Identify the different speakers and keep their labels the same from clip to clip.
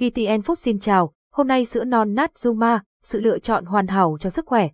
Speaker 1: VTN Phúc xin chào, hôm nay sữa non nát Zuma, sự lựa chọn hoàn hảo cho sức khỏe.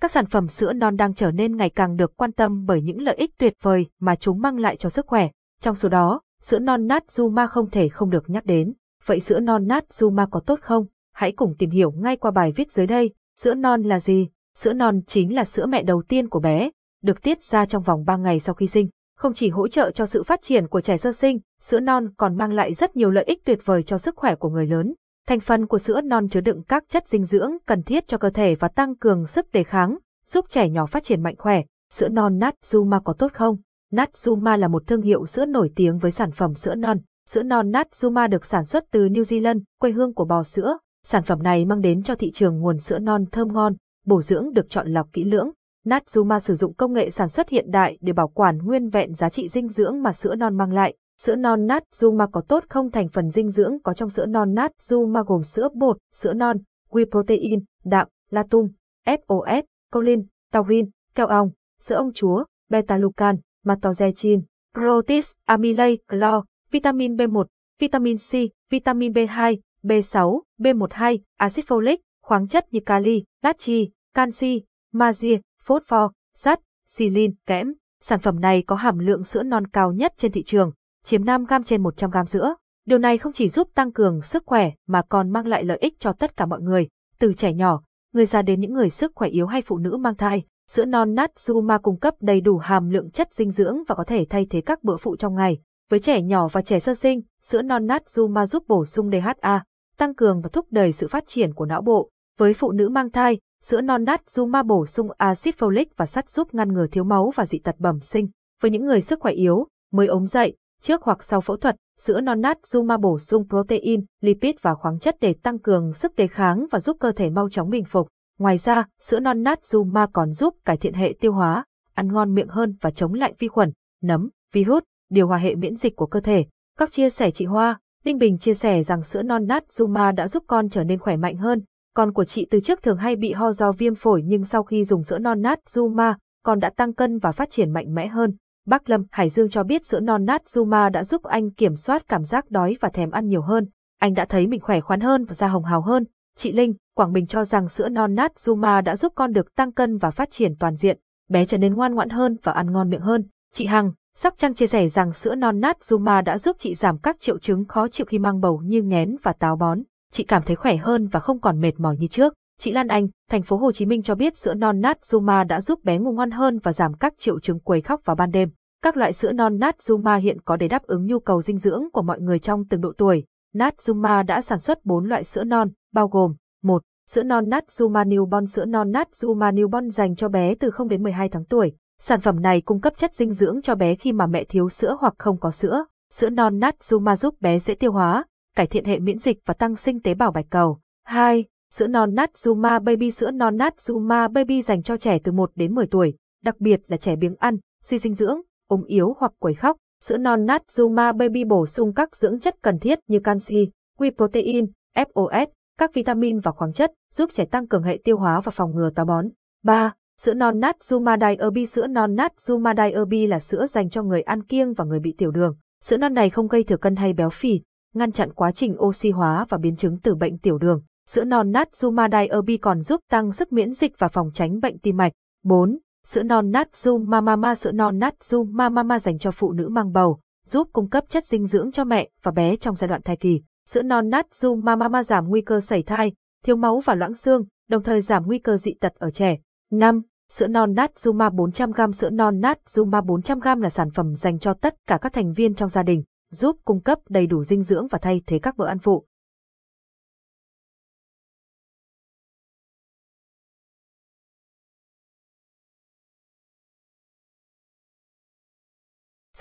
Speaker 1: Các sản phẩm sữa non đang trở nên ngày càng được quan tâm bởi những lợi ích tuyệt vời mà chúng mang lại cho sức khỏe. Trong số đó, sữa non nát Zuma không thể không được nhắc đến. Vậy sữa non nát Zuma có tốt không? Hãy cùng tìm hiểu ngay qua bài viết dưới đây. Sữa non là gì? Sữa non chính là sữa mẹ đầu tiên của bé, được tiết ra trong vòng 3 ngày sau khi sinh. Không chỉ hỗ trợ cho sự phát triển của trẻ sơ sinh, sữa non còn mang lại rất nhiều lợi ích tuyệt vời cho sức khỏe của người lớn. Thành phần của sữa non chứa đựng các chất dinh dưỡng cần thiết cho cơ thể và tăng cường sức đề kháng, giúp trẻ nhỏ phát triển mạnh khỏe. Sữa non Natsuma có tốt không? Natsuma là một thương hiệu sữa nổi tiếng với sản phẩm sữa non. Sữa non Natsuma được sản xuất từ New Zealand, quê hương của bò sữa. Sản phẩm này mang đến cho thị trường nguồn sữa non thơm ngon, bổ dưỡng được chọn lọc kỹ lưỡng. Natsuma sử dụng công nghệ sản xuất hiện đại để bảo quản nguyên vẹn giá trị dinh dưỡng mà sữa non mang lại. Sữa non nát Zuma có tốt không thành phần dinh dưỡng có trong sữa non nát Zuma gồm sữa bột, sữa non, whey protein, đạm, latum, FOS, colin, taurin, keo ong, sữa ông chúa, beta-glucan, maltodextrin, protease, amylase, clo, vitamin B1, vitamin C, vitamin B2, B6, B12, axit folic, khoáng chất như kali, natri, canxi, magie, phosphor, sắt, silin, kẽm. Sản phẩm này có hàm lượng sữa non cao nhất trên thị trường, chiếm 5 gram trên 100 gram sữa. Điều này không chỉ giúp tăng cường sức khỏe mà còn mang lại lợi ích cho tất cả mọi người, từ trẻ nhỏ, người già đến những người sức khỏe yếu hay phụ nữ mang thai. Sữa non Natsuma cung cấp đầy đủ hàm lượng chất dinh dưỡng và có thể thay thế các bữa phụ trong ngày. Với trẻ nhỏ và trẻ sơ sinh, sữa non Natsuma giúp bổ sung DHA, tăng cường và thúc đẩy sự phát triển của não bộ. Với phụ nữ mang thai, sữa non Natsuma bổ sung axit folic và sắt giúp ngăn ngừa thiếu máu và dị tật bẩm sinh. Với những người sức khỏe yếu, mới ốm dậy, trước hoặc sau phẫu thuật, sữa non nát Zuma bổ sung protein, lipid và khoáng chất để tăng cường sức đề kháng và giúp cơ thể mau chóng bình phục. Ngoài ra, sữa non nát Zuma còn giúp cải thiện hệ tiêu hóa, ăn ngon miệng hơn và chống lại vi khuẩn, nấm, virus, điều hòa hệ miễn dịch của cơ thể. Các chia sẻ chị Hoa, Đinh Bình chia sẻ rằng sữa non nát Zuma đã giúp con trở nên khỏe mạnh hơn. Con của chị từ trước thường hay bị ho do viêm phổi nhưng sau khi dùng sữa non nát Zuma, con đã tăng cân và phát triển mạnh mẽ hơn. Bắc Lâm, Hải Dương cho biết sữa non nát zuma đã giúp anh kiểm soát cảm giác đói và thèm ăn nhiều hơn. Anh đã thấy mình khỏe khoắn hơn và da hồng hào hơn. Chị Linh, Quảng Bình cho rằng sữa non nát zuma đã giúp con được tăng cân và phát triển toàn diện, bé trở nên ngoan ngoãn hơn và ăn ngon miệng hơn. Chị Hằng, Sóc Trăng chia sẻ rằng sữa non nát zuma đã giúp chị giảm các triệu chứng khó chịu khi mang bầu như nghén và táo bón. Chị cảm thấy khỏe hơn và không còn mệt mỏi như trước. Chị Lan Anh, thành phố Hồ Chí Minh cho biết sữa non Natsuma đã giúp bé ngủ ngon hơn và giảm các triệu chứng quấy khóc vào ban đêm. Các loại sữa non Natsuma hiện có để đáp ứng nhu cầu dinh dưỡng của mọi người trong từng độ tuổi. Natsuma đã sản xuất 4 loại sữa non, bao gồm 1. Sữa non Natsuma Newborn Sữa non Natsuma Newborn dành cho bé từ 0 đến 12 tháng tuổi. Sản phẩm này cung cấp chất dinh dưỡng cho bé khi mà mẹ thiếu sữa hoặc không có sữa. Sữa non Natsuma giúp bé dễ tiêu hóa, cải thiện hệ miễn dịch và tăng sinh tế bào bạch cầu. 2. Sữa non Natsuma Baby Sữa non Natsuma Baby dành cho trẻ từ 1 đến 10 tuổi, đặc biệt là trẻ biếng ăn, suy dinh dưỡng, ốm yếu hoặc quấy khóc. Sữa non Natsuma Baby bổ sung các dưỡng chất cần thiết như canxi, whey protein, FOS, các vitamin và khoáng chất, giúp trẻ tăng cường hệ tiêu hóa và phòng ngừa táo bón. 3. Sữa non Natsuma Diaby Sữa non Natsuma Diaby là sữa dành cho người ăn kiêng và người bị tiểu đường. Sữa non này không gây thừa cân hay béo phì, ngăn chặn quá trình oxy hóa và biến chứng từ bệnh tiểu đường. Sữa non nát Zumadai Erbi còn giúp tăng sức miễn dịch và phòng tránh bệnh tim mạch. 4. Sữa non nát Zumamama Sữa non nát Zumamama dành cho phụ nữ mang bầu, giúp cung cấp chất dinh dưỡng cho mẹ và bé trong giai đoạn thai kỳ. Sữa non nát Zumamama giảm nguy cơ sảy thai, thiếu máu và loãng xương, đồng thời giảm nguy cơ dị tật ở trẻ. 5. Sữa non nát Zuma 400g Sữa non nát Zuma 400g là sản phẩm dành cho tất cả các thành viên trong gia đình, giúp cung cấp đầy đủ dinh dưỡng và thay thế các bữa ăn phụ.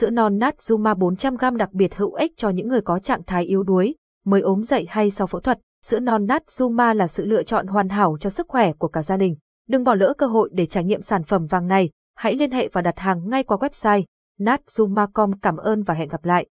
Speaker 1: Sữa non Natsuma 400g đặc biệt hữu ích cho những người có trạng thái yếu đuối, mới ốm dậy hay sau phẫu thuật. Sữa non Natsuma là sự lựa chọn hoàn hảo cho sức khỏe của cả gia đình. Đừng bỏ lỡ cơ hội để trải nghiệm sản phẩm vàng này. Hãy liên hệ và đặt hàng ngay qua website natsuma.com. Cảm ơn và hẹn gặp lại.